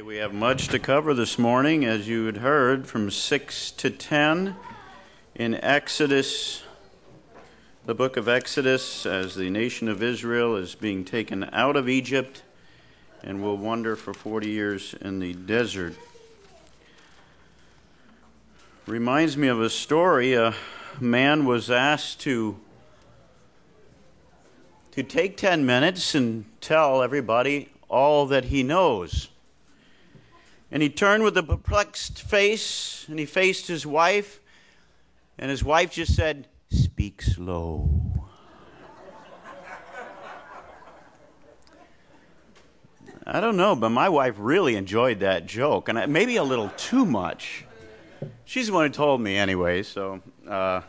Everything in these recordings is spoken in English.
Okay, we have much to cover this morning, as you had heard, from 6 to 10 in Exodus, the book of Exodus, as the nation of Israel is being taken out of Egypt and will wander for 40 years in the desert. Reminds me of a story. A man was asked to to take 10 minutes and tell everybody all that he knows. And he turned with a perplexed face and he faced his wife, and his wife just said, Speak slow. I don't know, but my wife really enjoyed that joke, and maybe a little too much. She's the one who told me anyway, so uh,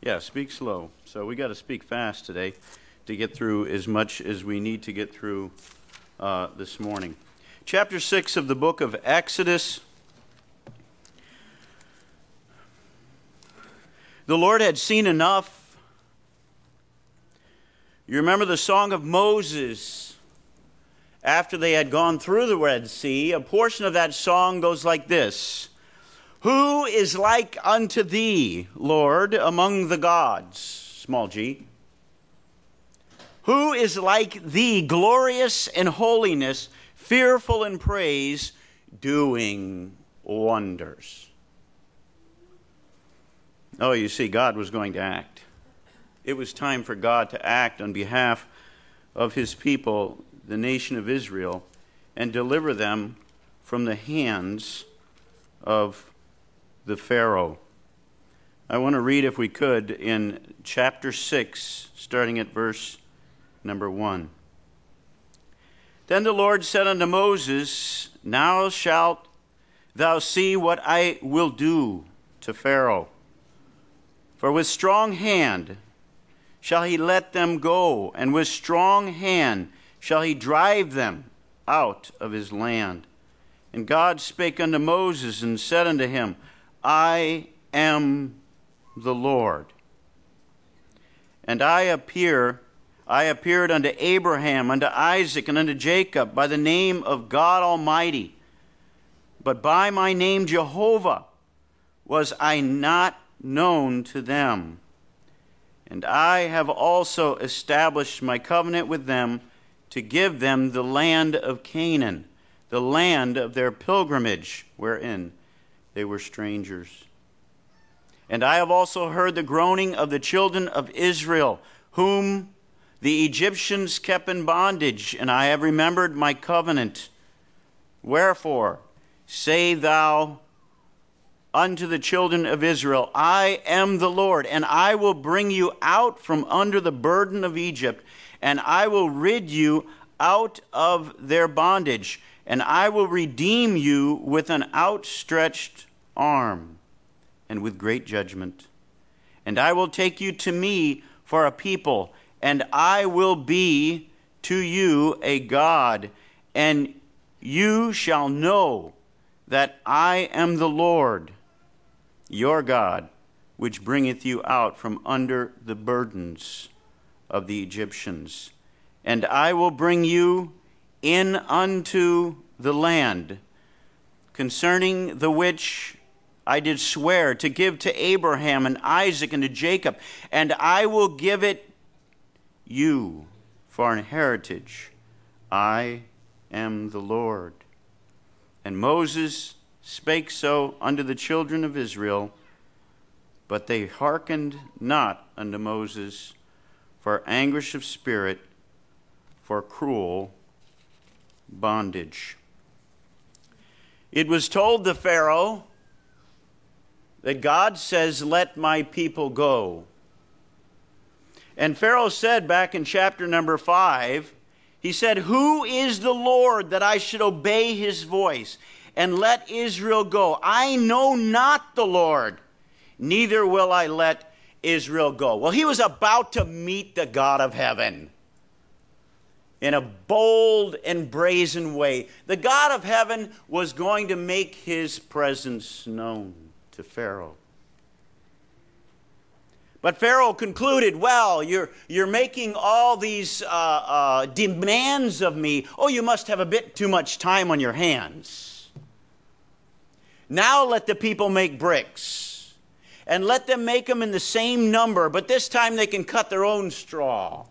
yeah, speak slow. So we got to speak fast today to get through as much as we need to get through uh, this morning. Chapter 6 of the book of Exodus. The Lord had seen enough. You remember the song of Moses after they had gone through the Red Sea. A portion of that song goes like this Who is like unto thee, Lord, among the gods? Small g. Who is like thee, glorious in holiness, fearful in praise, doing wonders? Oh, you see, God was going to act. It was time for God to act on behalf of his people, the nation of Israel, and deliver them from the hands of the Pharaoh. I want to read, if we could, in chapter 6, starting at verse number 1. Then the Lord said unto Moses, Now shalt thou see what I will do to Pharaoh. For with strong hand shall he let them go, and with strong hand shall he drive them out of his land. And God spake unto Moses and said unto him, I am the Lord. And I appear I appeared unto Abraham, unto Isaac, and unto Jacob by the name of God Almighty. But by my name Jehovah was I not known to them. And I have also established my covenant with them to give them the land of Canaan, the land of their pilgrimage, wherein they were strangers. And I have also heard the groaning of the children of Israel, whom the Egyptians kept in bondage, and I have remembered my covenant. Wherefore, say thou unto the children of Israel, I am the Lord, and I will bring you out from under the burden of Egypt, and I will rid you out of their bondage, and I will redeem you with an outstretched arm and with great judgment. And I will take you to me for a people and I will be to you a God, and you shall know that I am the Lord your God, which bringeth you out from under the burdens of the Egyptians. And I will bring you in unto the land, concerning the which I did swear to give to Abraham and Isaac and to Jacob, and I will give it you for an heritage. I am the Lord. And Moses spake so unto the children of Israel, but they hearkened not unto Moses for anguish of spirit, for cruel bondage. It was told the Pharaoh that God says, Let my people go. And Pharaoh said back in chapter number 5, he said, Who is the Lord that I should obey his voice and let Israel go? I know not the Lord, neither will I let Israel go. Well, he was about to meet the God of heaven in a bold and brazen way. The God of heaven was going to make his presence known to Pharaoh. But Pharaoh concluded, Well, you're, you're making all these uh, uh, demands of me. Oh, you must have a bit too much time on your hands. Now let the people make bricks. And let them make them in the same number, but this time they can cut their own straw.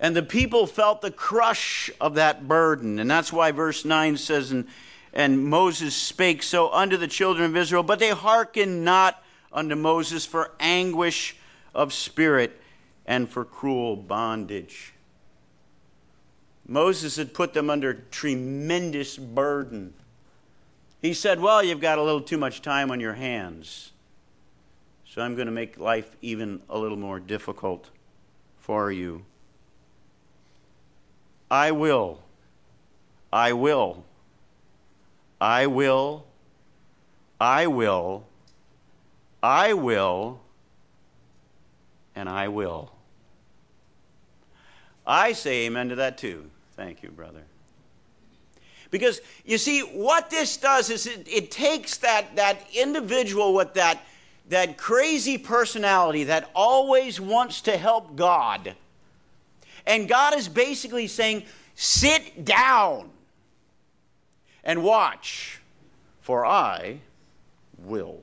And the people felt the crush of that burden. And that's why verse 9 says, And, and Moses spake so unto the children of Israel, but they hearkened not unto Moses for anguish of spirit and for cruel bondage. Moses had put them under tremendous burden. He said, Well, you've got a little too much time on your hands, so I'm going to make life even a little more difficult for you. I will. I will. I will. I will. I will. And I will. I say amen to that too. Thank you, brother. Because you see, what this does is it, it takes that, that individual with that, that crazy personality that always wants to help God and God is basically saying, sit down and watch, for I will.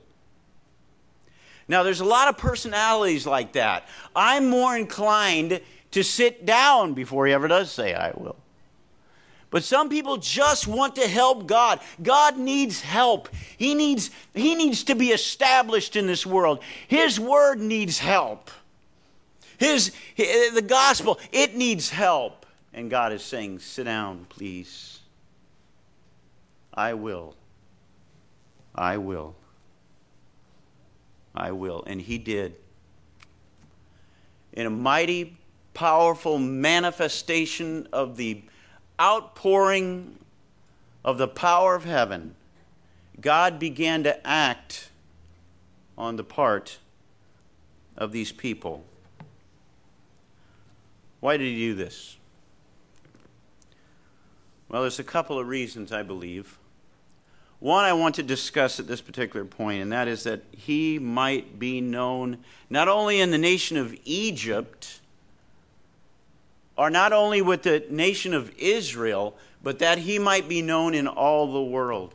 Now, there's a lot of personalities like that. I'm more inclined to sit down before he ever does say, I will. But some people just want to help God. God needs help. He needs, he needs to be established in this world. His word needs help. His, the gospel, it needs help. And God is saying, Sit down, please. I will. I will. I will. And he did. In a mighty, powerful manifestation of the outpouring of the power of heaven, God began to act on the part of these people. Why did he do this? Well, there's a couple of reasons, I believe. One I want to discuss at this particular point, and that is that he might be known not only in the nation of Egypt, or not only with the nation of Israel, but that he might be known in all the world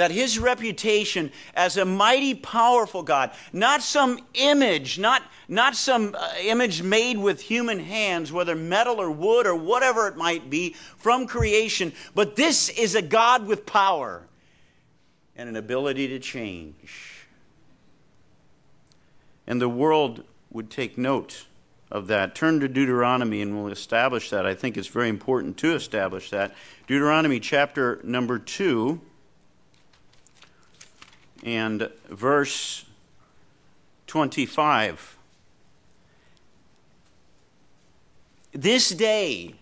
that his reputation as a mighty, powerful God, not some image, not, not some uh, image made with human hands, whether metal or wood or whatever it might be, from creation, but this is a God with power and an ability to change. And the world would take note of that. Turn to Deuteronomy and we'll establish that. I think it's very important to establish that. Deuteronomy chapter number 2 and verse 25. This day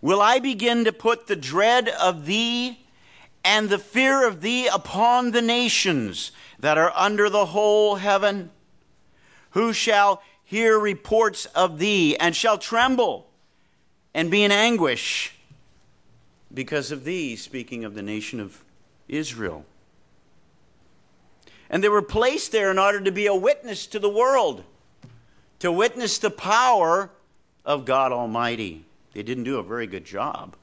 will I begin to put the dread of thee and the fear of thee upon the nations that are under the whole heaven, who shall hear reports of thee and shall tremble and be in anguish because of thee, speaking of the nation of Israel. And they were placed there in order to be a witness to the world, to witness the power of God Almighty. They didn't do a very good job,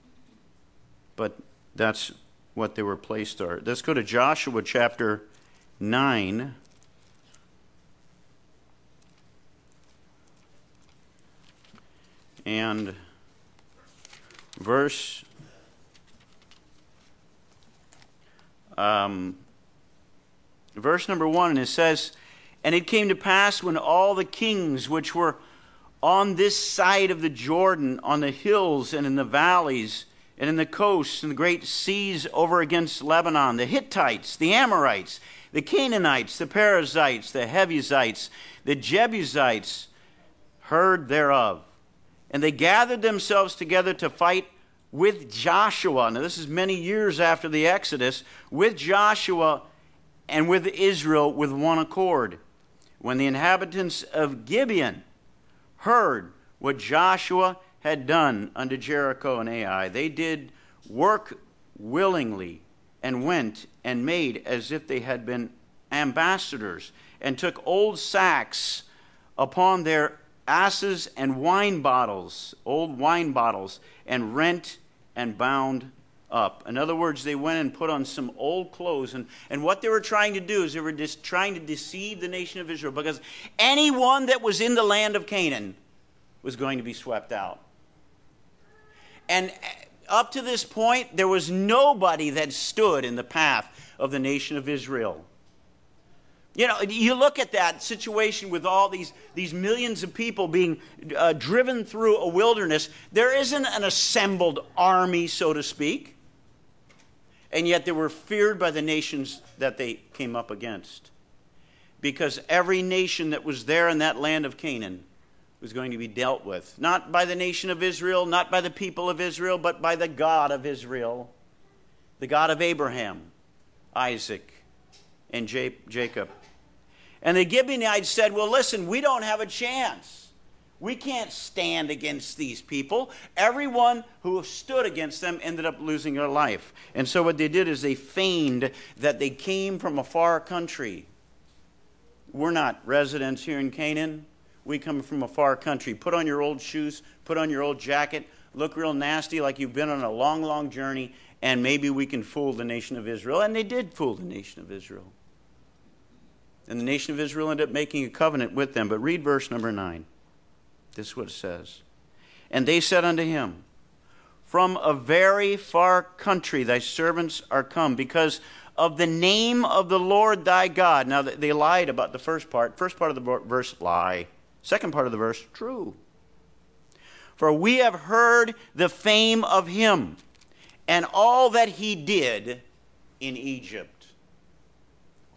but that's what they were placed there. Let's go to Joshua chapter 9. And verse um, verse number one, and it says, And it came to pass when all the kings which were on this side of the Jordan, on the hills and in the valleys, and in the coasts and the great seas over against Lebanon, the Hittites, the Amorites, the Canaanites, the Perizzites, the Hebusites, the Jebusites, heard thereof. And they gathered themselves together to fight with Joshua. Now, this is many years after the Exodus, with Joshua and with Israel with one accord. When the inhabitants of Gibeon heard what Joshua had done unto Jericho and Ai, they did work willingly and went and made as if they had been ambassadors and took old sacks upon their asses and wine bottles, old wine bottles, and rent and bound up. In other words, they went and put on some old clothes. And, and what they were trying to do is they were just trying to deceive the nation of Israel because anyone that was in the land of Canaan was going to be swept out. And up to this point, there was nobody that stood in the path of the nation of Israel. You know, you look at that situation with all these, these millions of people being uh, driven through a wilderness. There isn't an assembled army, so to speak. And yet they were feared by the nations that they came up against. Because every nation that was there in that land of Canaan was going to be dealt with. Not by the nation of Israel, not by the people of Israel, but by the God of Israel, the God of Abraham, Isaac, and Jacob. And the Gibeonites said, Well, listen, we don't have a chance. We can't stand against these people. Everyone who stood against them ended up losing their life. And so what they did is they feigned that they came from a far country. We're not residents here in Canaan. We come from a far country. Put on your old shoes, put on your old jacket, look real nasty like you've been on a long, long journey, and maybe we can fool the nation of Israel. And they did fool the nation of Israel. And the nation of Israel ended up making a covenant with them. But read verse number 9. This is what it says. And they said unto him, From a very far country thy servants are come, because of the name of the Lord thy God. Now, they lied about the first part. First part of the verse, lie. Second part of the verse, true. For we have heard the fame of him and all that he did in Egypt.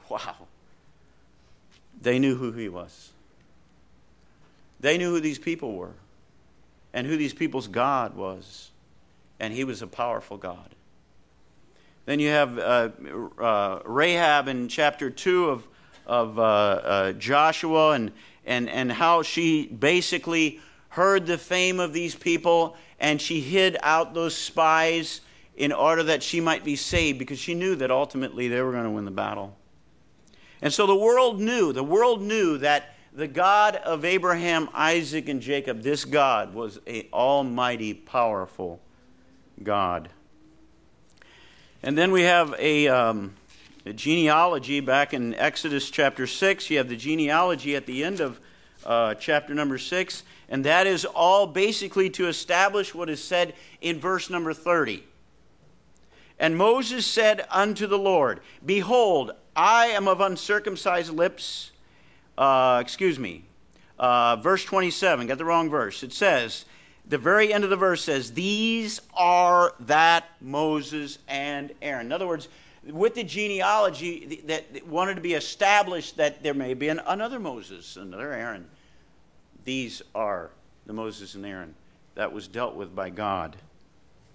Wow. They knew who he was. They knew who these people were and who these people's God was. And he was a powerful God. Then you have uh, uh, Rahab in chapter 2 of, of uh, uh, Joshua and, and, and how she basically heard the fame of these people and she hid out those spies in order that she might be saved because she knew that ultimately they were going to win the battle. And so the world knew, the world knew that the God of Abraham, Isaac, and Jacob, this God was an almighty, powerful God. And then we have a, um, a, genealogy back in Exodus chapter 6. You have the genealogy at the end of uh, chapter number 6. And that is all basically to establish what is said in verse number 30. And Moses said unto the Lord, Behold, I am of uncircumcised lips uh, excuse me, uh, verse 27, got the wrong verse. It says, the very end of the verse says, These are that Moses and Aaron. In other words, with the genealogy that wanted to be established that there may be an, another Moses, another Aaron. These are the Moses and Aaron that was dealt with by God,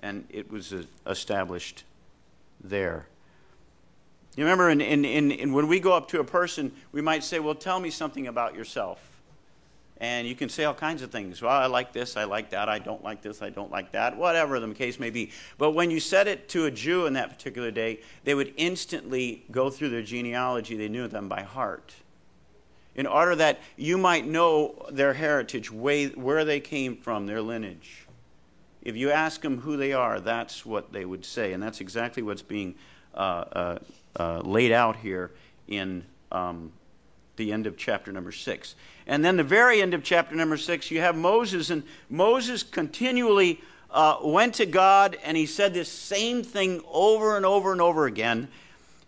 and it was uh, established there. You remember, in, in, in, in, when we go up to a person, we might say, Well, tell me something about yourself. And you can say all kinds of things. Well, I like this, I like that, I don't like this, I don't like that, whatever the case may be. But when you said it to a Jew in that particular day, they would instantly go through their genealogy. They knew them by heart. In order that you might know their heritage, where they came from, their lineage. If you ask them who they are, that's what they would say. And that's exactly what's being uh, uh, uh, laid out here in um, the end of chapter number six. And then the very end of chapter number six, you have Moses, and Moses continually uh, went to God and he said this same thing over and over and over again.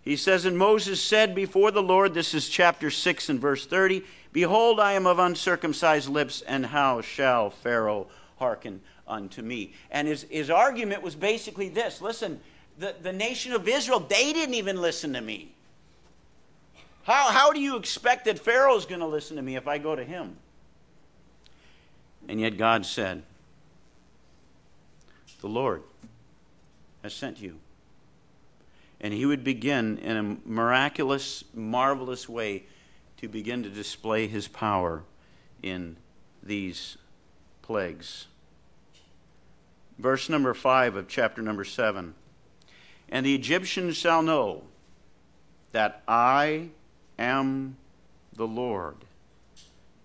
He says, And Moses said before the Lord, this is chapter 6 and verse 30, Behold, I am of uncircumcised lips, and how shall Pharaoh hearken unto me? And his, his argument was basically this listen, the, the nation of Israel, they didn't even listen to me. How, how do you expect that Pharaoh's going to listen to me if I go to him? And yet God said, The Lord has sent you. And he would begin in a miraculous, marvelous way to begin to display his power in these plagues. Verse number 5 of chapter number 7. And the Egyptians shall know that I am the Lord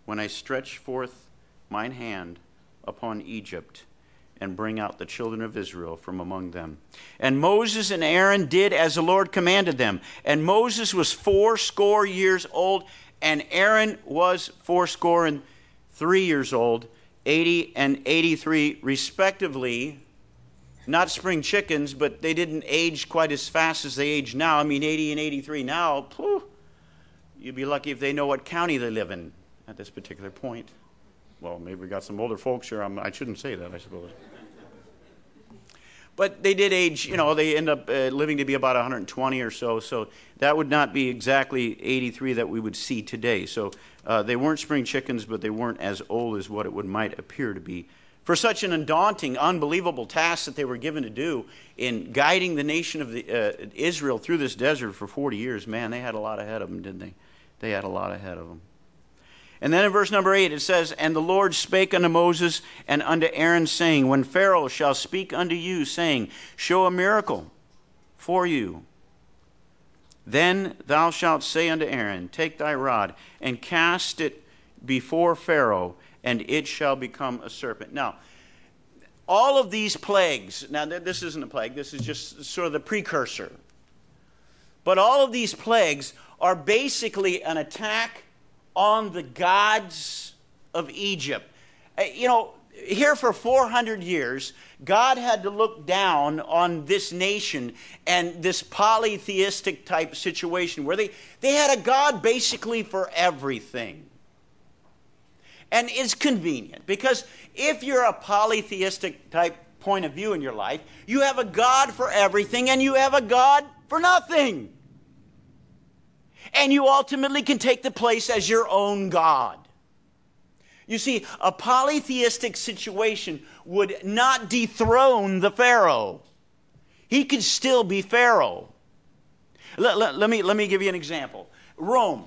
when I stretch forth mine hand upon Egypt and bring out the children of Israel from among them. And Moses and Aaron did as the Lord commanded them. And Moses was fourscore years old, and Aaron was fourscore and three years old, 80 and 83 respectively. Not spring chickens, but they didn't age quite as fast as they age now. I mean, 80 and 83 now, you'd be lucky if they know what county they live in at this particular point. Well, maybe we got some older folks here. I'm, I should not say that, I suppose. But they did age, you know, they end up uh, living to be about 120 or so. So that would not be exactly 83 that we would see today. So uh, they weren't spring chickens, but they weren't as old as what it would might appear to be. For such an undaunting, unbelievable task that they were given to do in guiding the nation of the, uh, Israel through this desert for 40 years, man, they had a lot ahead of them, didn't they? They had a lot ahead of them. And then in verse number 8 it says, And the Lord spake unto Moses and unto Aaron, saying, When Pharaoh shall speak unto you, saying, Show a miracle for you, then thou shalt say unto Aaron, Take thy rod and cast it before Pharaoh, and it shall become a serpent. Now, all of these plagues, now this isn't a plague, this is just sort of the precursor. But all of these plagues are basically an attack on the gods of Egypt. Uh, you know, here for 400 years, God had to look down on this nation and this polytheistic type situation where they, they had a God basically for everything. And it's convenient because if you're a polytheistic type point of view in your life, you have a God for everything and you have a God for nothing and you ultimately can take the place as your own God. You see, a polytheistic situation would not dethrone the Pharaoh. He could still be Pharaoh. Let, let, let me, let me give you an example Rome.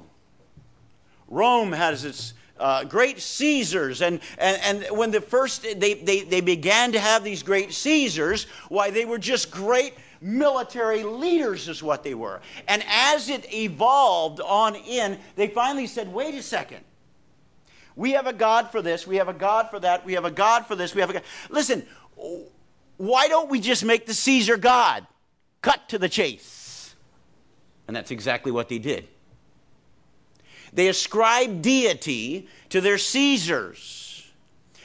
Rome has its uh, great Caesars. And, and, and when the first, they, they, they began to have these great Caesars, why, they were just great military leaders, is what they were. And as it evolved on in, they finally said, wait a second. We have a God for this, we have a God for that, we have a God for this, we have a God. Listen, why don't we just make the Caesar God? Cut to the chase. And that's exactly what they did. They ascribed deity to their Caesars.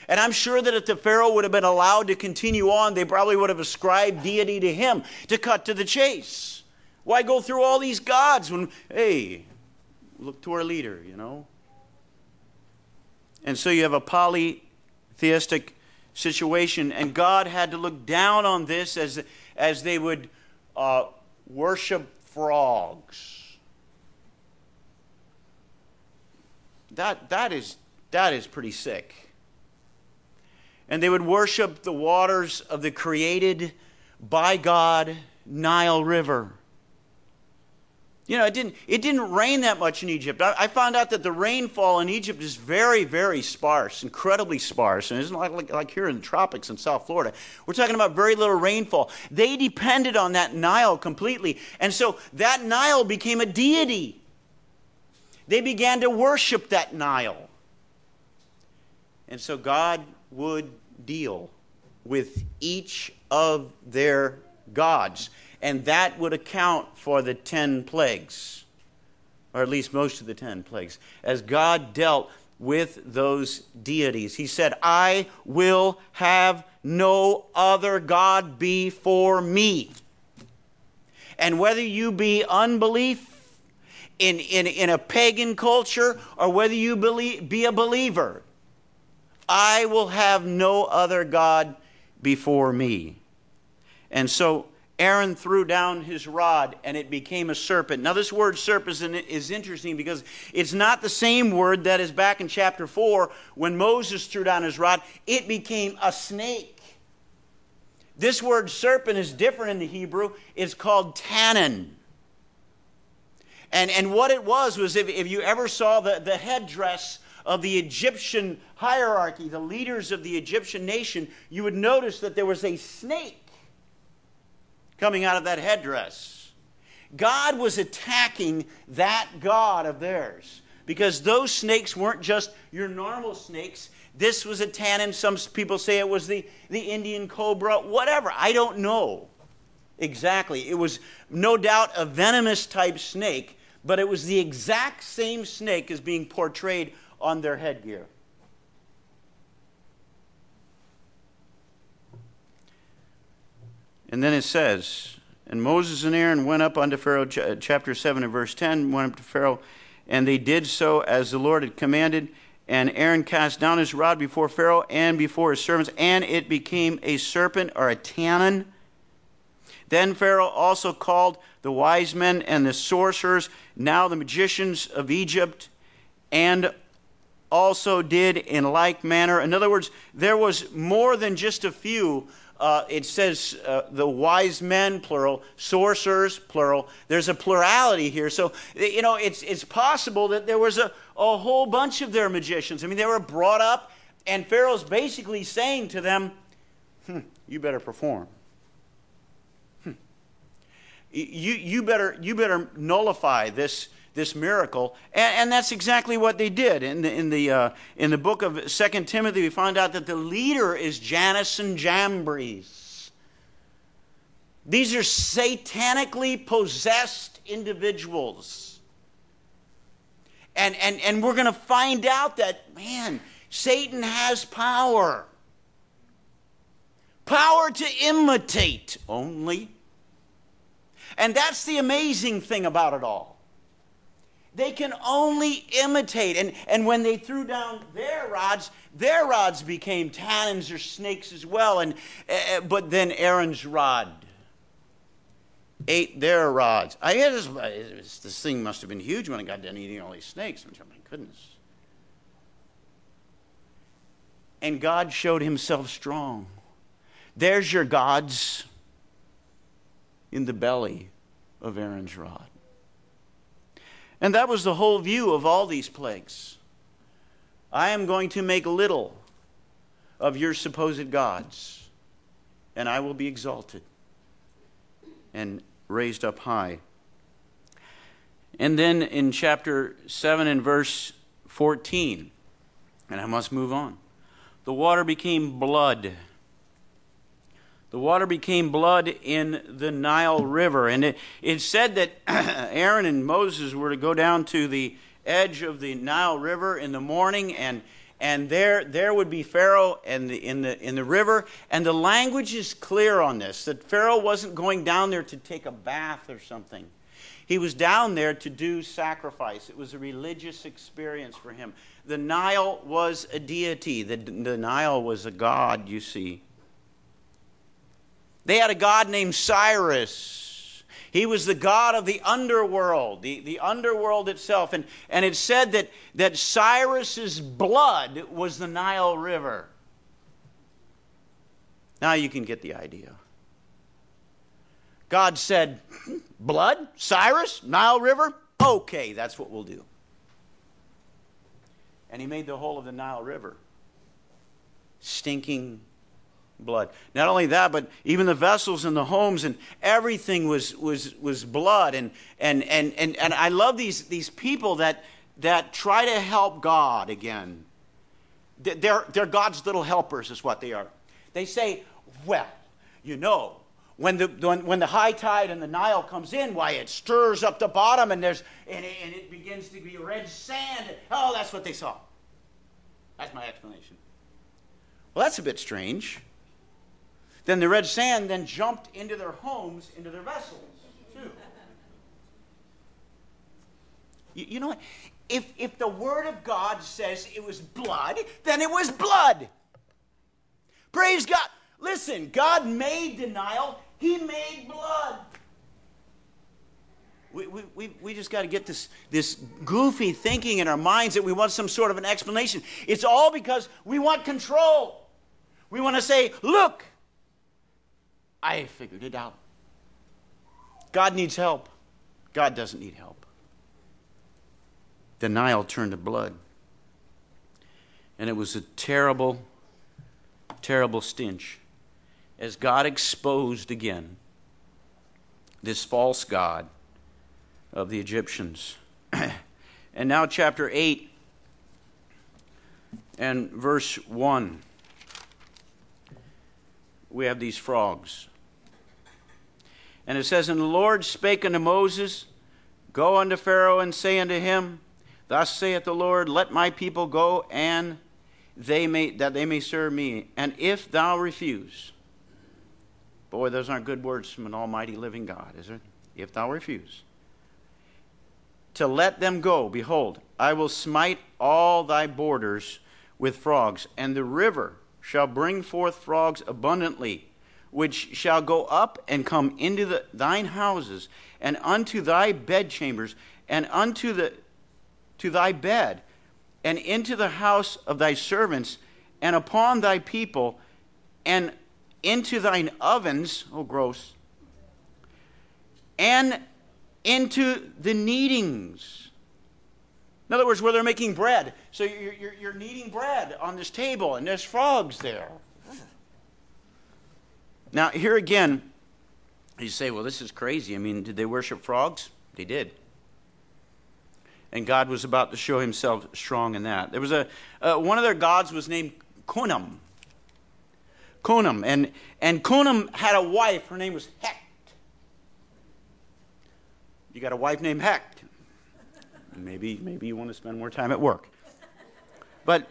And I'm sure that if the Pharaoh would have been allowed to continue on, they probably would have ascribed deity to him to cut to the chase. Why go through all these gods when, hey, look to our leader, you know? And so you have a polytheistic situation, and God had to look down on this as, as they would uh, worship frogs. That, that, is, that is pretty sick and they would worship the waters of the created by God Nile River. You know, it didn't, it didn't rain that much in Egypt. I, I, found out that the rainfall in Egypt is very, very sparse, incredibly sparse. And it isn't like, like, like here in the tropics in South Florida. We're talking about very little rainfall. They depended on that Nile completely. And so that Nile became a deity. They began to worship that Nile. And so God would deal with each of their gods. And that would account for the 10 plagues, or at least most of the 10 plagues, as God dealt with those deities. He said, I will have no other God before me. And whether you be unbelief in, in, in a pagan culture or whether you believe, be a believer, I will have no other God before me. And so Aaron threw down his rod and it became a serpent. Now, this word serpent is interesting because it's not the same word that is back in chapter 4 when Moses threw down his rod. It became a snake. This word serpent is different in the Hebrew. It's called tannin. And, and what it was was if, if you ever saw the, the headdress of the Egyptian hierarchy, the leaders of the Egyptian nation, you would notice that there was a snake coming out of that headdress. God was attacking that God of theirs because those snakes weren't just your normal snakes. This was a tannin. Some people say it was the, the Indian cobra, whatever. I don't know exactly. It was no doubt a venomous type snake, but it was the exact same snake as being portrayed on their headgear. And then it says, And Moses and Aaron went up unto Pharaoh, chapter 7 and verse 10, went up to Pharaoh, and they did so as the Lord had commanded. And Aaron cast down his rod before Pharaoh and before his servants, and it became a serpent or a tannin. Then Pharaoh also called the wise men and the sorcerers, now the magicians of Egypt, and also did in like manner. In other words, there was more than just a few uh, it says uh, the wise men, plural, sorcerers, plural. There's a plurality here. So, you know, it's, it's possible that there was a, a whole bunch of their magicians. I mean, they were brought up, and Pharaoh's basically saying to them, hmm, you better perform. You, you, better, you better nullify this this miracle. And, and, that's exactly what they did. In the, in the, uh, in the book of Second Timothy, we find out that the leader is Jannes and Jambres. These are satanically possessed individuals. And, and, and we're going to find out that, man, Satan has power. Power to imitate only. And that's the amazing thing about it all. They can only imitate. And, and when they threw down their rods, their rods became tannins or snakes as well. And, uh, but then Aaron's rod ate their rods. I mean, this, this thing must have been huge when it got done eating all these snakes. I'm my goodness. And God showed himself strong. There's your gods in the belly of Aaron's rod. And that was the whole view of all these plagues. I am going to make little of your supposed gods, and I will be exalted and raised up high. And then in chapter 7 and verse 14, and I must move on, the water became blood the water became blood in the Nile River. And it, it said that Aaron and Moses were to go down to the edge of the Nile River in the morning, and, and there, there would be Pharaoh in the, in, the, in the river. And the language is clear on this that Pharaoh wasn't going down there to take a bath or something. He was down there to do sacrifice. It was a religious experience for him. The Nile was a deity, the, the Nile was a god, you see. They had a god named Osiris. He was the god of the underworld, the, the underworld itself. And, and it said that, that Osiris's blood was the Nile River. Now you can get the idea. God said, Blood? Osiris? Nile River? Okay, that's what we'll do. And he made the whole of the Nile River stinking blood. Not only that, but even the vessels and the homes and everything was, was, was blood. And, and, and, and, and I love these, these people that, that try to help God again. They're, they're God's little helpers, is what they are. They say, well, you know, when the, when, when the high tide and the Nile comes in, why, it stirs up the bottom and, there's, and, it, and it begins to be red sand. Oh, that's what they saw. That's my explanation. Well, that's a bit strange. Then the red sand then jumped into their homes, into their vessels, too. You, you know what? If, if the Word of God says it was blood, then it was blood. Praise God. Listen, God made the Nile, He made blood. We, we, we, just got to get this, this goofy thinking in our minds that we want some sort of an explanation. It's all because we want control. We want to say, look, I figured it out. God needs help. God doesn't need help. The Nile turned to blood. And it was a terrible, terrible stench as God exposed again this false God of the Egyptians. and now, chapter 8 and verse 1. We have these frogs. And it says, And the Lord spake unto Moses, Go unto Pharaoh and say unto him, Thus saith the Lord, Let my people go, and they may that they may serve me. And if thou refuse, boy, those aren't good words from an almighty living God, is it? If thou refuse to let them go, behold, I will smite all thy borders with frogs, and the river shall bring forth frogs abundantly, which shall go up and come into the, thine houses, and unto thy bedchambers, and unto the to thy bed, and into the house of thy servants, and upon thy people, and into thine ovens, oh gross, and into the kneadings. In other words, where they're making bread. So you're, you're, you're kneading bread on this table, and there's frogs there. Now, here again, you say, well, this is crazy. I mean, did they worship frogs? They did and God was about to show himself strong in that. There was a uh, one of their gods was named Khnum. Khnum, and and Khnum had a wife. Her name was Hecht. You got a wife named Hecht. Maybe maybe you want to spend more time at work. But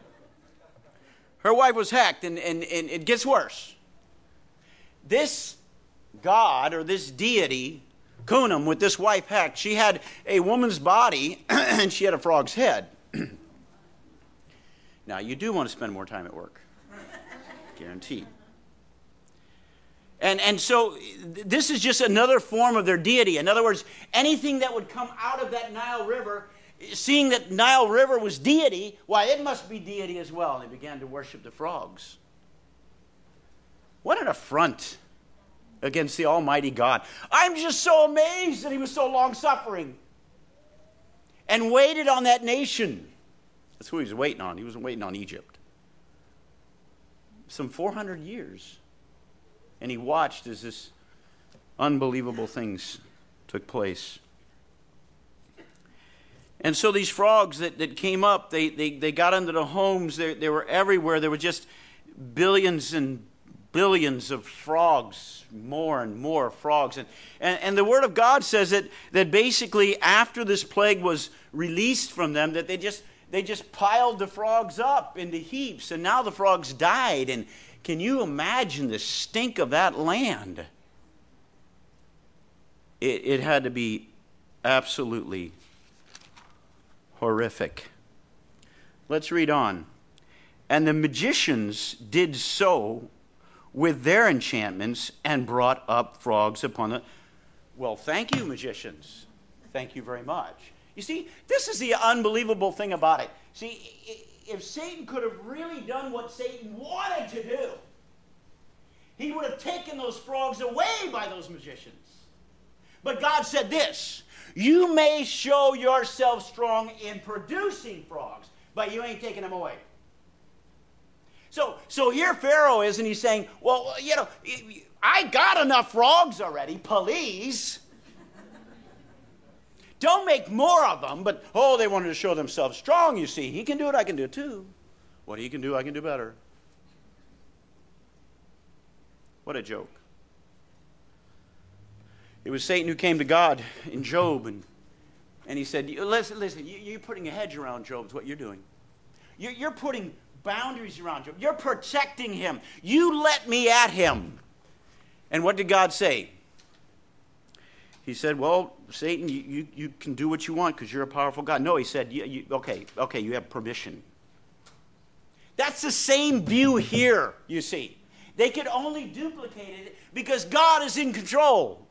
her wife was Hecht, and, and, and it gets worse. This God or this deity Khnum with this wife Hecht. She had a woman's body and she had a frog's head. now, you do want to spend more time at work. Guaranteed. And, and so this is just another form of their deity. In other words, anything that would come out of that Nile River, seeing that Nile River was deity, why, it must be deity as well. And they began to worship the frogs. What an affront against the Almighty God. I'm just so amazed that he was so long suffering and waited on that nation. That's who he was waiting on. He wasn't waiting on Egypt. Some 400 years. And he watched as this unbelievable things took place. And so these frogs that, that came up, they, they, they got into the homes, they, they were everywhere. There were just billions and billions of frogs, more and more frogs. And, and, and, the Word of God says that, that basically after this plague was released from them, that they just, they just piled the frogs up into heaps, and now the frogs died. And can you imagine the stink of that land? It, it had to be absolutely horrific. Let's read on. And the magicians did so with their enchantments and brought up frogs upon the. Well, thank you, magicians. Thank you very much. You see, this is the unbelievable thing about it. See, if Satan could have really done what Satan wanted to do, he would have taken those frogs away by those magicians. But God said this You may show yourself strong in producing frogs, but you ain't taking them away. So, here Pharaoh is, and he's saying, Well, you know, I got enough frogs already, please. Don't make more of them, but oh, they wanted to show themselves strong, you see. He can do it, I can do it too. What he can do, I can do better. What a joke. It was Satan who came to God in Job, and, and he said, Listen, listen, you're putting a hedge around Job, is what you're doing. You're putting boundaries around you. You're protecting him. You let me at him. And what did God say? He said, Well, Satan, you, you, you can do what you want because you're a powerful God. No, he said, you, you, Okay, okay, you have permission. That's the same view here, you see. They could only duplicate it because God is in control.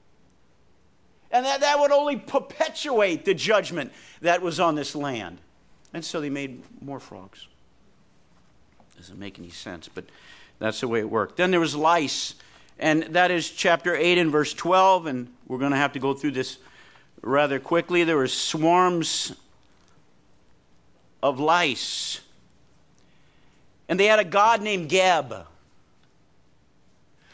And that, that would only perpetuate the judgment that was on this land. And so they made more frogs doesn't make any sense, but that's the way it worked. Then there was lice, and that is chapter 8 and verse 12, and we're going to have to go through this rather quickly. There were swarms of lice, and they had a god named Geb.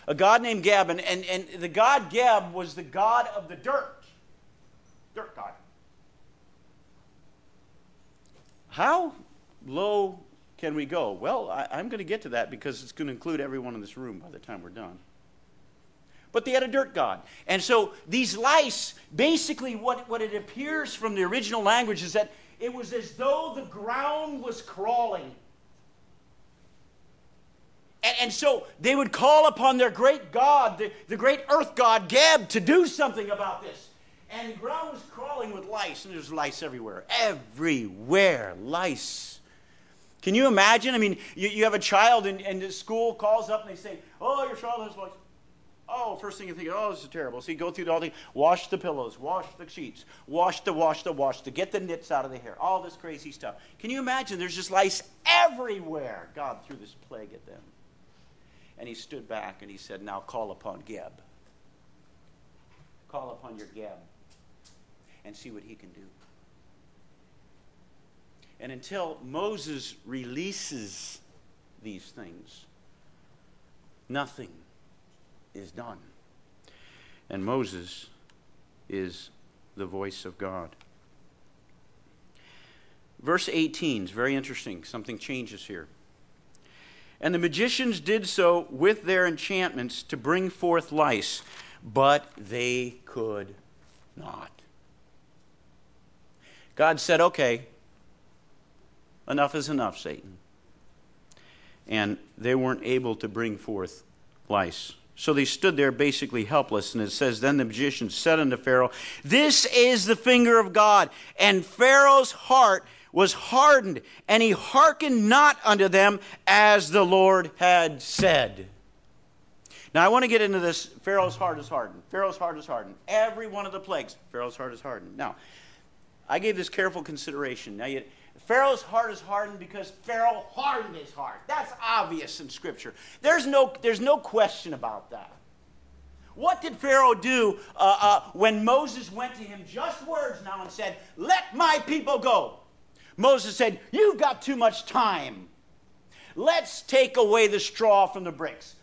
A god named Geb, and, and, and the god Geb was the god of the dirt, dirt god. How low can we go? Well, I, I'm going to get to that because it's going to include everyone in this room by the time we're done. But they had a dirt god. And so these lice, basically, what, what it appears from the original language is that it was as though the ground was crawling. And, and so they would call upon their great God, the, the great earth god, Geb, to do something about this. And the ground was crawling with lice, and there's lice everywhere. Everywhere, lice. Can you imagine? I mean, you, you have a child, and, and the school calls up and they say, Oh, your child has lice. Oh, first thing you think, oh, this is terrible. So you go through all the wash the pillows, wash the sheets, wash the, wash the, wash the, get the nits out of the hair, all this crazy stuff. Can you imagine? There's just lice everywhere. God threw this plague at them. And he stood back and he said, Now call upon Geb. Call upon your Geb and see what he can do. And until Moses releases these things, nothing is done. And Moses is the voice of God. Verse 18 is very interesting. Something changes here. And the magicians did so with their enchantments to bring forth lice, but they could not. God said, Okay, enough is enough, Satan. And they weren't able to bring forth lice. So they stood there basically helpless. And it says, Then the magician said unto Pharaoh, This is the finger of God. And Pharaoh's heart was hardened, and he hearkened not unto them as the Lord had said. Now I want to get into this. Pharaoh's heart is hardened. Pharaoh's heart is hardened. Every one of the plagues, Pharaoh's heart is hardened. Now, I gave this careful consideration. Now, you, Pharaoh's heart is hardened because Pharaoh hardened his heart. That's obvious in Scripture. There's no, there's no question about that. What did Pharaoh do uh, uh, when Moses went to him, just words now, and said, Let my people go? Moses said, You've got too much time. Let's take away the straw from the bricks.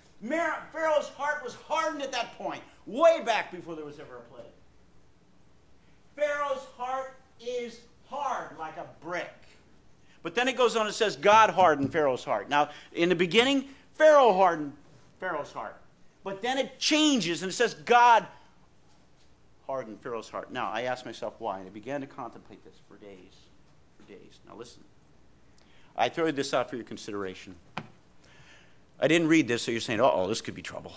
Pharaoh's heart was hardened at that point, way back before there was ever a plague. Pharaoh's heart is hard like a brick. But then it goes on and says, God hardened Pharaoh's heart. Now, in the beginning, Pharaoh hardened Pharaoh's heart. But then it changes and it says, God hardened Pharaoh's heart. Now, I asked myself why, and I began to contemplate this for days. For days. Now, listen. I throw this out for your consideration. I didn't read this, so you're saying, oh, this could be trouble.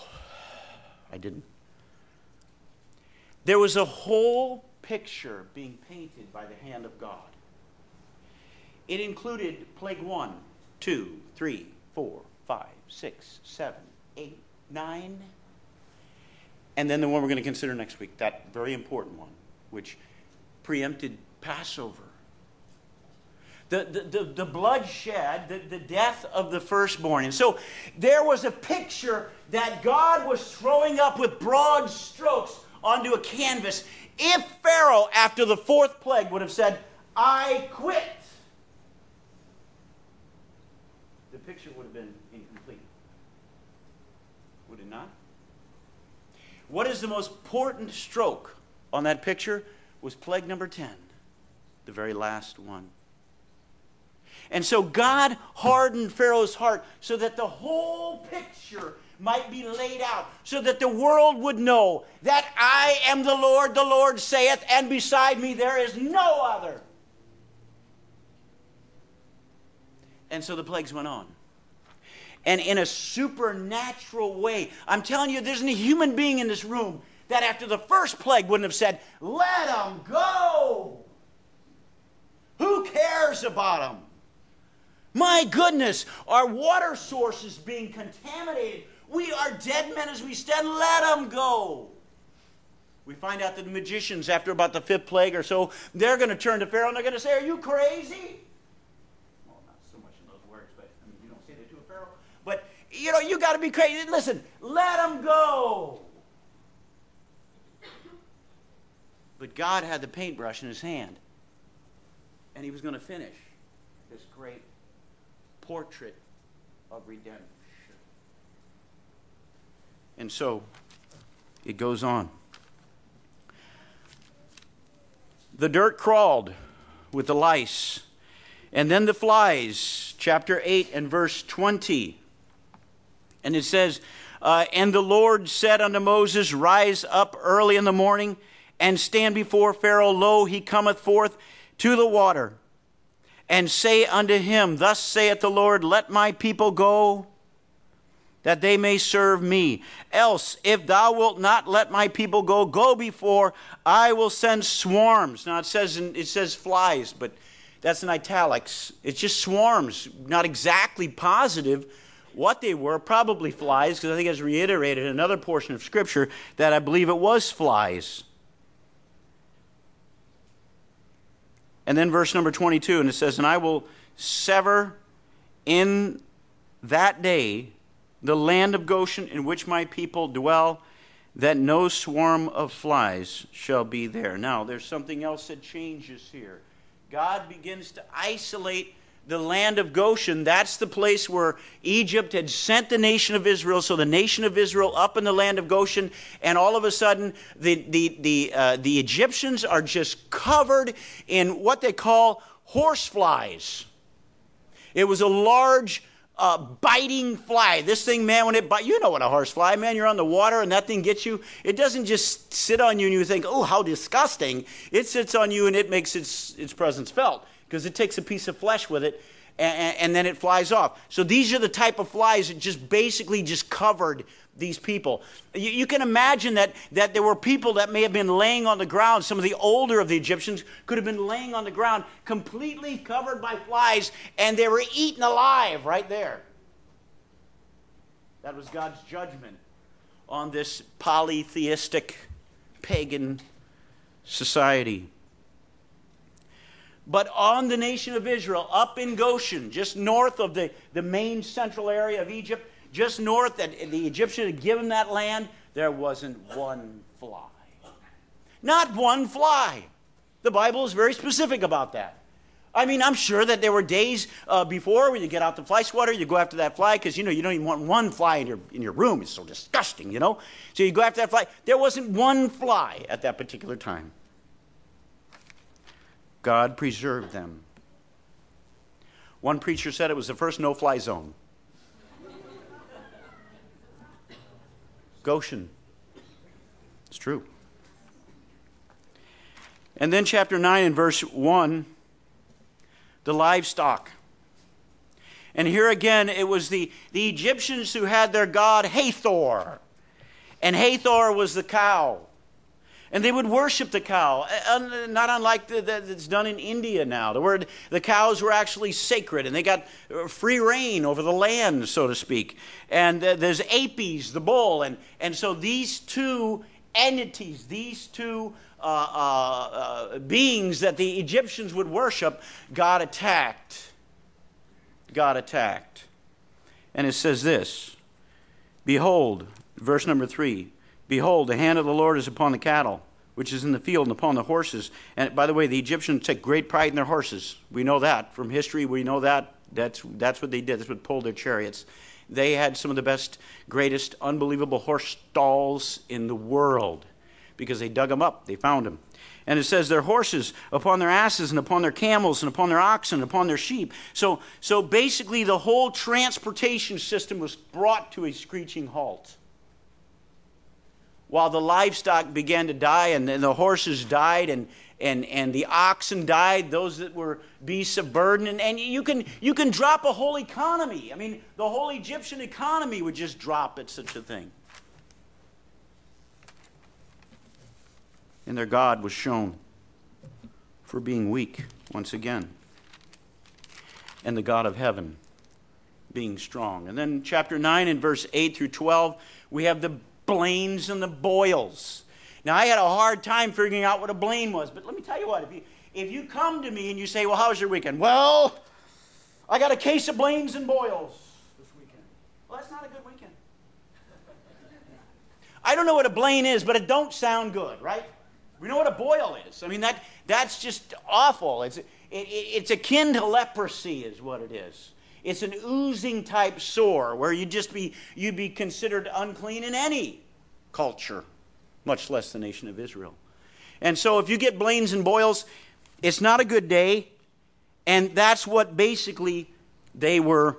I didn't. There was a whole picture being painted by the hand of God. It included plague one, two, three, four, five, six, seven, eight, nine, and then the one we're going to consider next week, that very important one, which preempted Passover. The, the, the, the bloodshed, the, the death of the firstborn. And so there was a picture that God was throwing up with broad strokes onto a canvas. If Pharaoh, after the fourth plague, would have said, I quit, the picture would have been incomplete. Would it not? What is the most important stroke on that picture was plague number 10, the very last one. And so God hardened Pharaoh's heart so that the whole picture might be laid out, so that the world would know that I am the Lord, the Lord saith, and beside me there is no other. And so the plagues went on. And in a supernatural way, I'm telling you, there's not a human being in this room that after the first plague wouldn't have said, Let them go. Who cares about them? My goodness, our water source is being contaminated. We are dead men as we stand. Let them go. We find out that the magicians, after about the fifth plague or so, they're going to turn to Pharaoh and they're going to say, Are you crazy? Well, not so much in those words, but I mean, you don't say that to a Pharaoh. But, you know, you got to be crazy. Listen, let them go. But God had the paintbrush in his hand, and he was going to finish this great portrait of redemption. And so it goes on. The dirt crawled with the lice, And then the flies, chapter 8 and verse 20. And it says, uh, And the Lord said unto Moses, Rise up early in the morning and stand before Pharaoh. Lo, he cometh forth to the water. And say unto him, Thus saith the Lord, Let my people go, that they may serve me. Else, if thou wilt not let my people go, go before, I will send swarms. Now it says, it says flies, but that's in italics. It's just swarms, not exactly positive what they were, probably flies, because I think it's reiterated in another portion of Scripture that I believe it was flies. And then verse number 22, and it says, And I will sever in that day the land of Goshen in which my people dwell, that no swarm of flies shall be there. Now, there's something else that changes here. God begins to isolate the land of Goshen, that's the place where Egypt had sent the nation of Israel. So the nation of Israel up in the land of Goshen, and all of a sudden the, the, the, uh, the Egyptians are just covered in what they call horseflies. It was a large uh, biting fly. This thing, man, when it bites, you know what a horsefly, man, you're on the water and that thing gets you. It doesn't just sit on you and you think, oh, how disgusting. It sits on you and it makes its, its presence felt because it takes a piece of flesh with it and, and, then it flies off. So these are the type of flies that just basically just covered these people. You, you, can imagine that, that there were people that may have been laying on the ground. Some of the older of the Egyptians could have been laying on the ground completely covered by flies and they were eaten alive right there. That was God's judgment on this polytheistic pagan society but on the nation of Israel, up in Goshen, just north of the, the main central area of Egypt, just north that the Egyptians had given that land, there wasn't one fly. Not one fly. The Bible is very specific about that. I mean, I'm sure that there were days uh, before when you get out the fly swatter, you go after that fly because you know you don't even want one fly in your in your room. It's so disgusting, you know. So you go after that fly. There wasn't one fly at that particular time. God preserved them. One preacher said it was the first no fly zone. Goshen. It's true. And then, chapter 9 and verse 1 the livestock. And here again, it was the, the Egyptians who had their god Hathor. And Hathor was the cow. And they would worship the cow, not unlike the, the, that's done in India now. The word, the cows were actually sacred, and they got uh, free reign over the land, so to speak. And uh, there's Apis, the bull, and and so these two entities, these two uh, uh, uh, beings that the Egyptians would worship, God attacked. God attacked, and it says this: Behold, verse number three. Behold, the hand of the Lord is upon the cattle, which is in the field, and upon the horses. And by the way, the Egyptians take great pride in their horses. We know that from history. We know that. That's, that's what they did. That's what pulled their chariots. They had some of the best, greatest, unbelievable horse stalls in the world because they dug them up. They found them. And it says their horses upon their asses and upon their camels and upon their oxen and upon their sheep. So, so basically, the whole transportation system was brought to a screeching halt while the livestock began to die and, the horses died and, and, and the oxen died, those that were beasts of burden. And, and you, can, you can drop a whole economy. I mean, the whole Egyptian economy would just drop at such a thing. And their God was shown for being weak once again. And the God of heaven being strong. And then, chapter 9 and verse 8 through 12, we have the blains and the boils. Now, I had a hard time figuring out what a blain was, but let me tell you what, if you, if you come to me and you say, Well, how was your weekend? Well, I got a case of blains and boils this weekend. Well, that's not a good weekend. I don't know what a blain is, but it don't sound good, right? We know what a boil is. I mean, that, that's just awful. It's, it, it, it's akin to leprosy, is what it is. It's an oozing type sore where you'd just be you'd be considered unclean in any culture, much less the nation of Israel. And so if you get blains and boils, it's not a good day. And that's what basically they were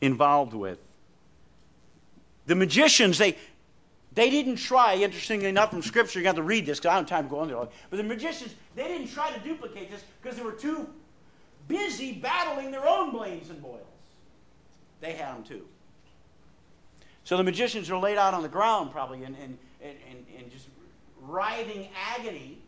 involved with. The magicians, they, they didn't try, interestingly enough, from Scripture, you got to read this because I don't have time to go into it. But the magicians, they didn't try to duplicate this because they were too busy battling their own blains and boils. They had them too. So the magicians are laid out on the ground, probably, in, in, in, in just writhing agony.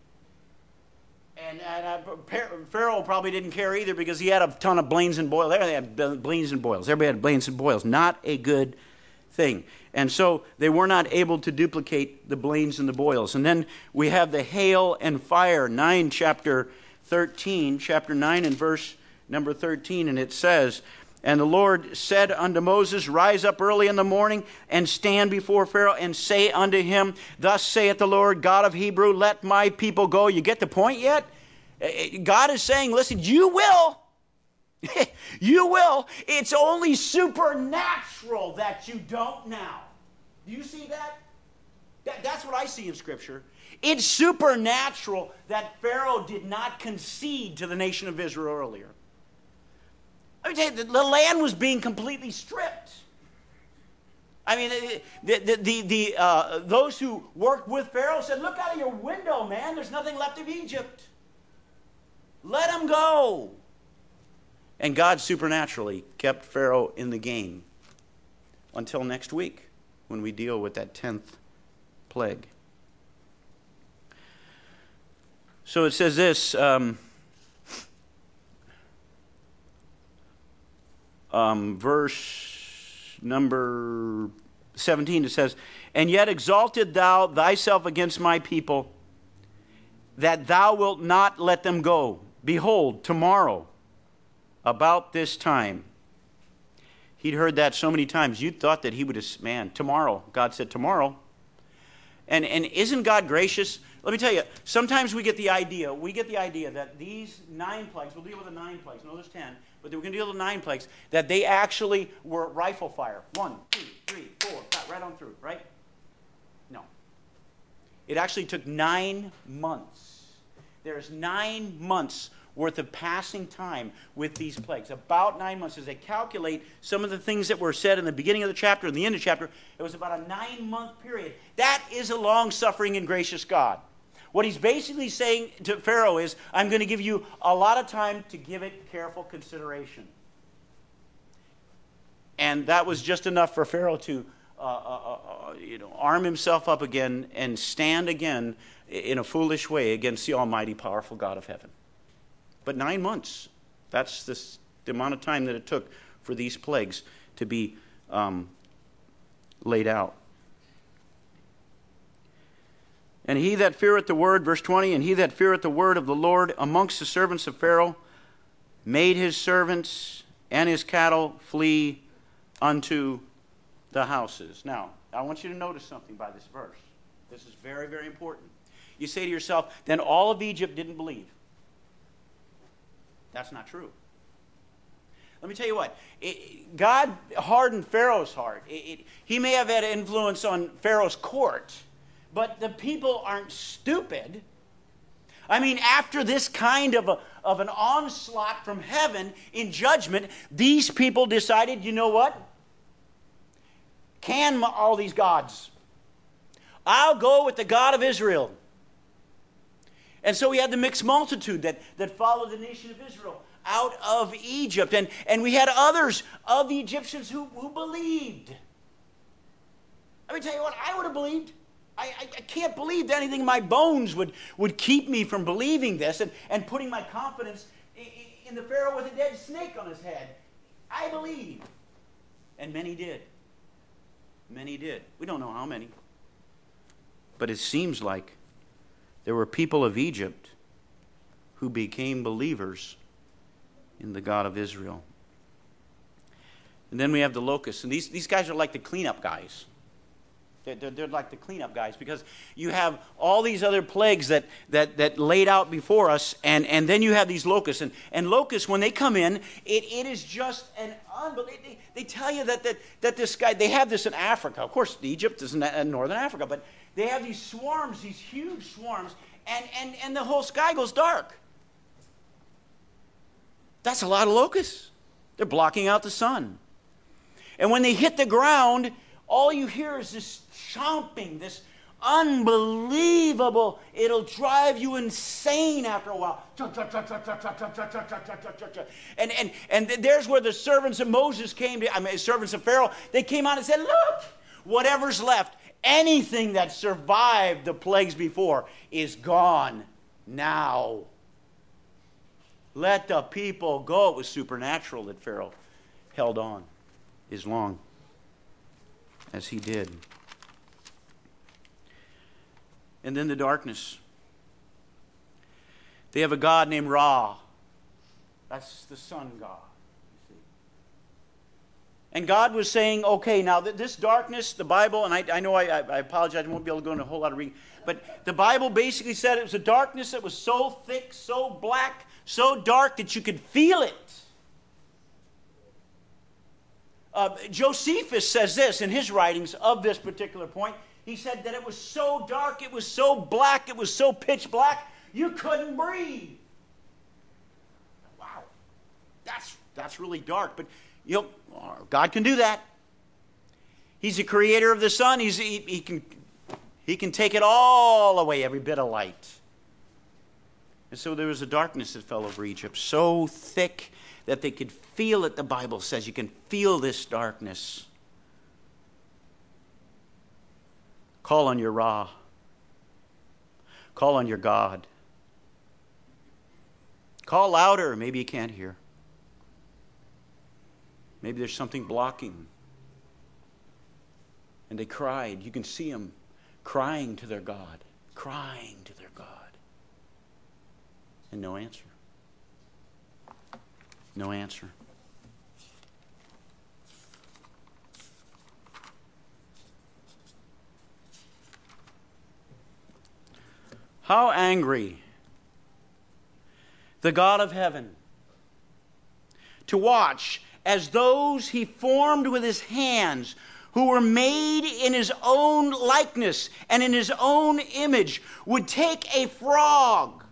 And, and uh, Pharaoh probably didn't care either because he had a ton of blains and boils. They had blains and boils. Everybody had blains and boils. Not a good thing. And so they were not able to duplicate the blains and the boils. And then we have the hail and fire, 9 chapter 13, chapter 9 and verse number 13, and it says, And the Lord said unto Moses, Rise up early in the morning and stand before Pharaoh and say unto him, Thus saith the Lord God of Hebrew, Let my people go. You get the point yet? Eh, eh, God is saying, Listen, you will. you will. It's only supernatural that you don't now. Do you see that? that? That's what I see in Scripture. It's supernatural that Pharaoh did not concede to the nation of Israel earlier. Let me tell you, the, land was being completely stripped. I mean, the, the, the, the uh, those who worked with Pharaoh said, Look out of your window, man. There's nothing left of Egypt. Let them go. And God supernaturally kept Pharaoh in the game until next week when we deal with that 10th plague. So it says this. Um, um, verse number 17, it says, And yet exalted thou thyself against my people, that thou wilt not let them go. Behold, tomorrow, about this time, he'd heard that so many times, you thought that he would have, man, tomorrow. God said, tomorrow. And, and isn't God gracious? Let me tell you, sometimes we get the idea, we get the idea that these nine plagues, we'll deal with the nine plagues, no, there's ten, but they were going to deal with nine plagues, that they actually were rifle fire. One, two, three, four, five, right on through, right? No. It actually took nine months. There's nine months worth of passing time with these plagues. About nine months. As they calculate some of the things that were said in the beginning of the chapter and the end of the chapter, it was about a nine month period. That is a long suffering and gracious God. What he's basically saying to Pharaoh is, I'm going to give you a lot of time to give it careful consideration. And that was just enough for Pharaoh to uh, uh, uh, uh, you know, arm himself up again and stand again in a foolish way against the almighty, powerful God of heaven. But nine months, that's this, the amount of time that it took for these plagues to be um, laid out. And he that feareth the word, verse 20, and he that feareth the word of the Lord amongst the servants of Pharaoh made his servants and his cattle flee unto the houses. Now, I want you to notice something by this verse. This is very, very important. You say to yourself, then all of Egypt didn't believe. That's not true. Let me tell you what. It, God hardened Pharaoh's heart. It, it, he may have had influence on Pharaoh's court but the people aren't stupid. I mean, after this kind of, a, of an onslaught from heaven in judgment, these people decided, you know what? Can all these gods. I'll go with the God of Israel. And so we had the mixed multitude that, that followed the nation of Israel out of Egypt. And, and we had others of the Egyptians who, who believed. Let me tell you what, I would have believed. I, I, I, can't believe that anything in my bones would, would keep me from believing this and, and putting my confidence in, in the Pharaoh with a dead snake on his head. I believe. And many did. Many did. We don't know how many. But it seems like there were people of Egypt who became believers in the God of Israel. And then we have the locusts. And these, these guys are like the cleanup guys. They're, they're, like the cleanup guys because you have all these other plagues that, that, that laid out before us, and, and then you have these locusts. And, and locusts, when they come in, it, it is just an unbelievable. They, they tell you that, that, that this guy, they have this in Africa. Of course, Egypt is in, in northern Africa, but they have these swarms, these huge swarms, and, and, and the whole sky goes dark. That's a lot of locusts. They're blocking out the sun. And when they hit the ground, all you hear is this chomping, this unbelievable. It'll drive you insane after a while. And, and, and there's where the servants of Moses came to, I mean, servants of Pharaoh, they came out and said, Look, whatever's left, anything that survived the plagues before is gone now. Let the people go. It was supernatural that Pharaoh held on as long as he did. And then the darkness. They have a god named Ra. That's the sun god. And God was saying, okay, now this darkness, the Bible, and I, I know I, I, apologize, I won't be able to go into a whole lot of reading, but the Bible basically said it was a darkness that was so thick, so black, so dark that you could feel it. Uh, Josephus says this in his writings of this particular point. He said that it was so dark, it was so black, it was so pitch black, you couldn't breathe. Wow, that's, that's really dark. But you know, oh, God can do that. He's the creator of the sun. He's, he, he, can, he can take it all away, every bit of light. And so there was a darkness that fell over Egypt, so thick that they could feel it, the Bible says. You can feel this darkness. Call on your Ra. Call on your God. Call louder. Maybe you can't hear. Maybe there's something blocking. And they cried. You can see them crying to their God, crying to their God. And no answer. No answer. How angry the God of heaven to watch as those he formed with his hands, who were made in his own likeness and in his own image, would take a frog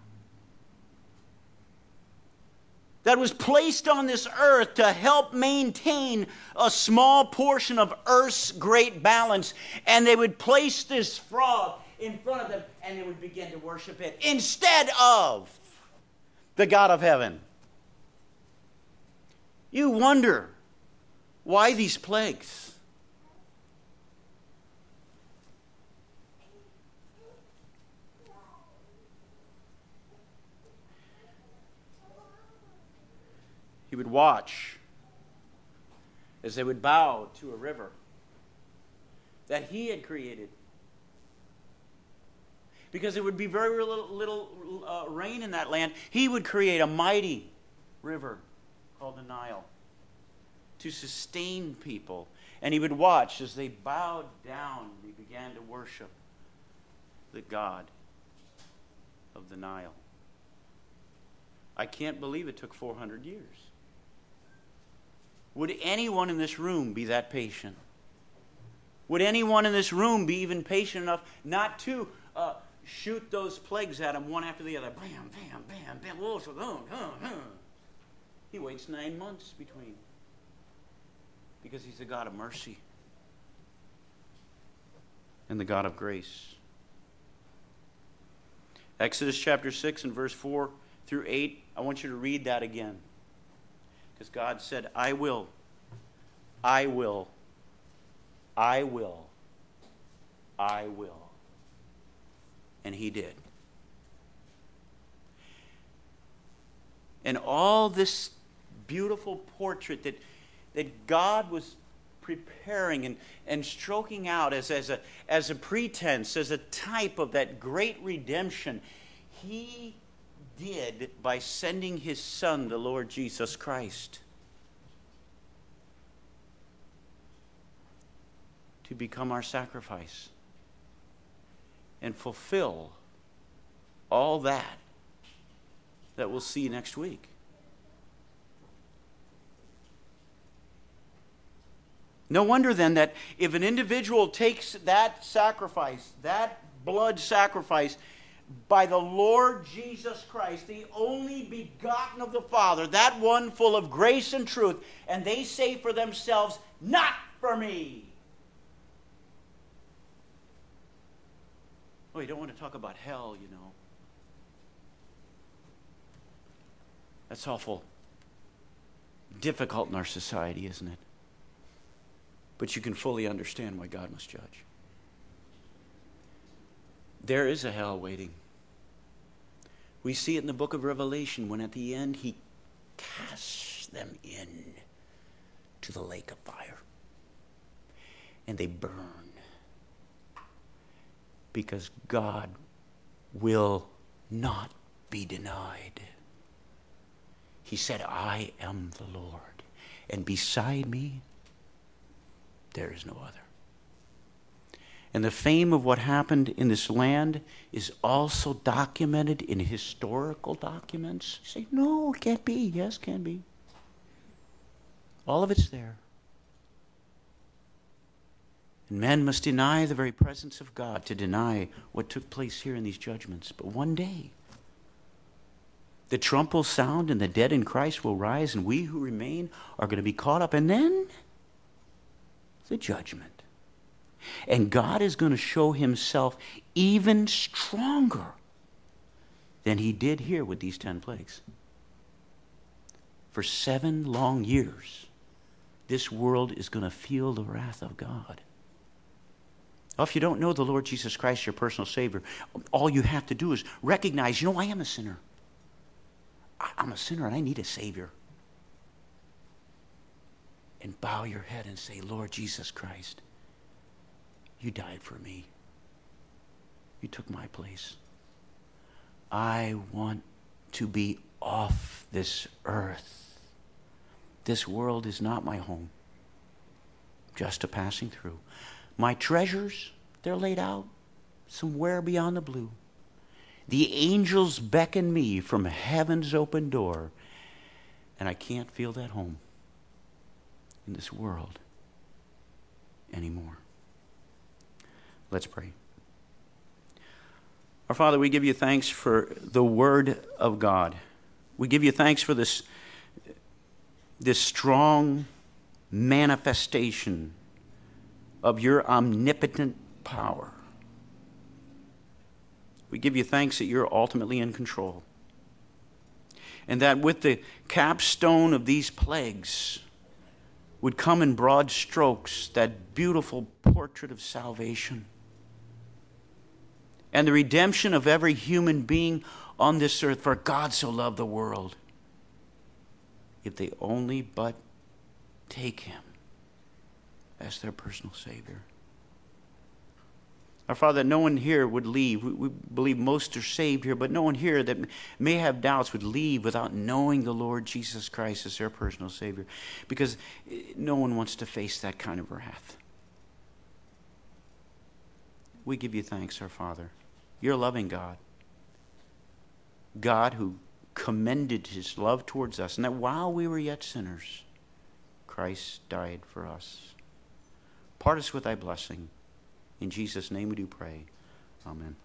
that was placed on this earth to help maintain a small portion of earth's great balance, and they would place this frog in front of them and they would begin to worship it instead of the God of heaven. You wonder why these plagues? He would watch as they would bow to a river that he had created. Because there would be very little, little uh, rain in that land, he would create a mighty river called the Nile to sustain people. And he would watch as they bowed down, they began to worship the God of the Nile. I can't believe it took 400 years. Would anyone in this room be that patient? Would anyone in this room be even patient enough not to uh, shoot those plagues at him one after the other? Bam, bam, bam, bam. Whoa, so, boom, boom, boom. He waits nine months between because he's the God of mercy and the God of grace. Exodus chapter 6 and verse 4 through 8, I want you to read that again. Because God said, I will, I will, I will, I will. And He did. And all this beautiful portrait that, that God was preparing and, and stroking out as, as, a, as a pretense, as a type of that great redemption, He did by sending His Son, the Lord Jesus Christ, to become our sacrifice and fulfill all that that we'll see next week. No wonder then that if an individual takes that sacrifice, that blood sacrifice, by the Lord Jesus Christ, the only begotten of the Father, that one full of grace and truth, and they say for themselves, Not for me. Oh, you don't want to talk about hell, you know. That's awful difficult in our society, isn't it? But you can fully understand why God must judge. There is a hell waiting. We see it in the book of Revelation when at the end he casts them in to the lake of fire. And they burn. Because God will not be denied. He said, I am the Lord, and beside me there is no other. And the fame of what happened in this land is also documented in historical documents. You say, no, it can't be. Yes, can be. All of it's there. And men must deny the very presence of God to deny what took place here in these judgments. But one day, the trump will sound, and the dead in Christ will rise, and we who remain are going to be caught up. And then the judgment. And God is going to show himself even stronger than he did here with these 10 plagues. For seven long years, this world is going to feel the wrath of God. If you don't know the Lord Jesus Christ, your personal Savior, all you have to do is recognize, you know, I am a sinner. I'm a sinner and I need a Savior. And bow your head and say, Lord Jesus Christ, you died for me. You took my place. I want to be off this earth. This world is not my home, just a passing through. My treasures, they're laid out somewhere beyond the blue. The angels beckon me from heaven's open door, and I can't feel that home in this world anymore. Let's pray. Our Father, we give you thanks for the Word of God. We give you thanks for this, this strong manifestation of your omnipotent power. We give you thanks that you're ultimately in control. And that with the capstone of these plagues would come in broad strokes that beautiful portrait of salvation and the redemption of every human being on this earth. For God so loved the world. If they only but take Him as their personal Savior. Our Father, no one here would leave. We, we, believe most are saved here, but no one here that may have doubts would leave without knowing the Lord Jesus Christ as their personal Savior, because eh, no one wants to face that kind of wrath. We give you thanks, our Father. You're loving God. God who commended his love towards us, and that while we were yet sinners, Christ died for us. Part us with thy blessing. In Jesus' name we do pray. Amen.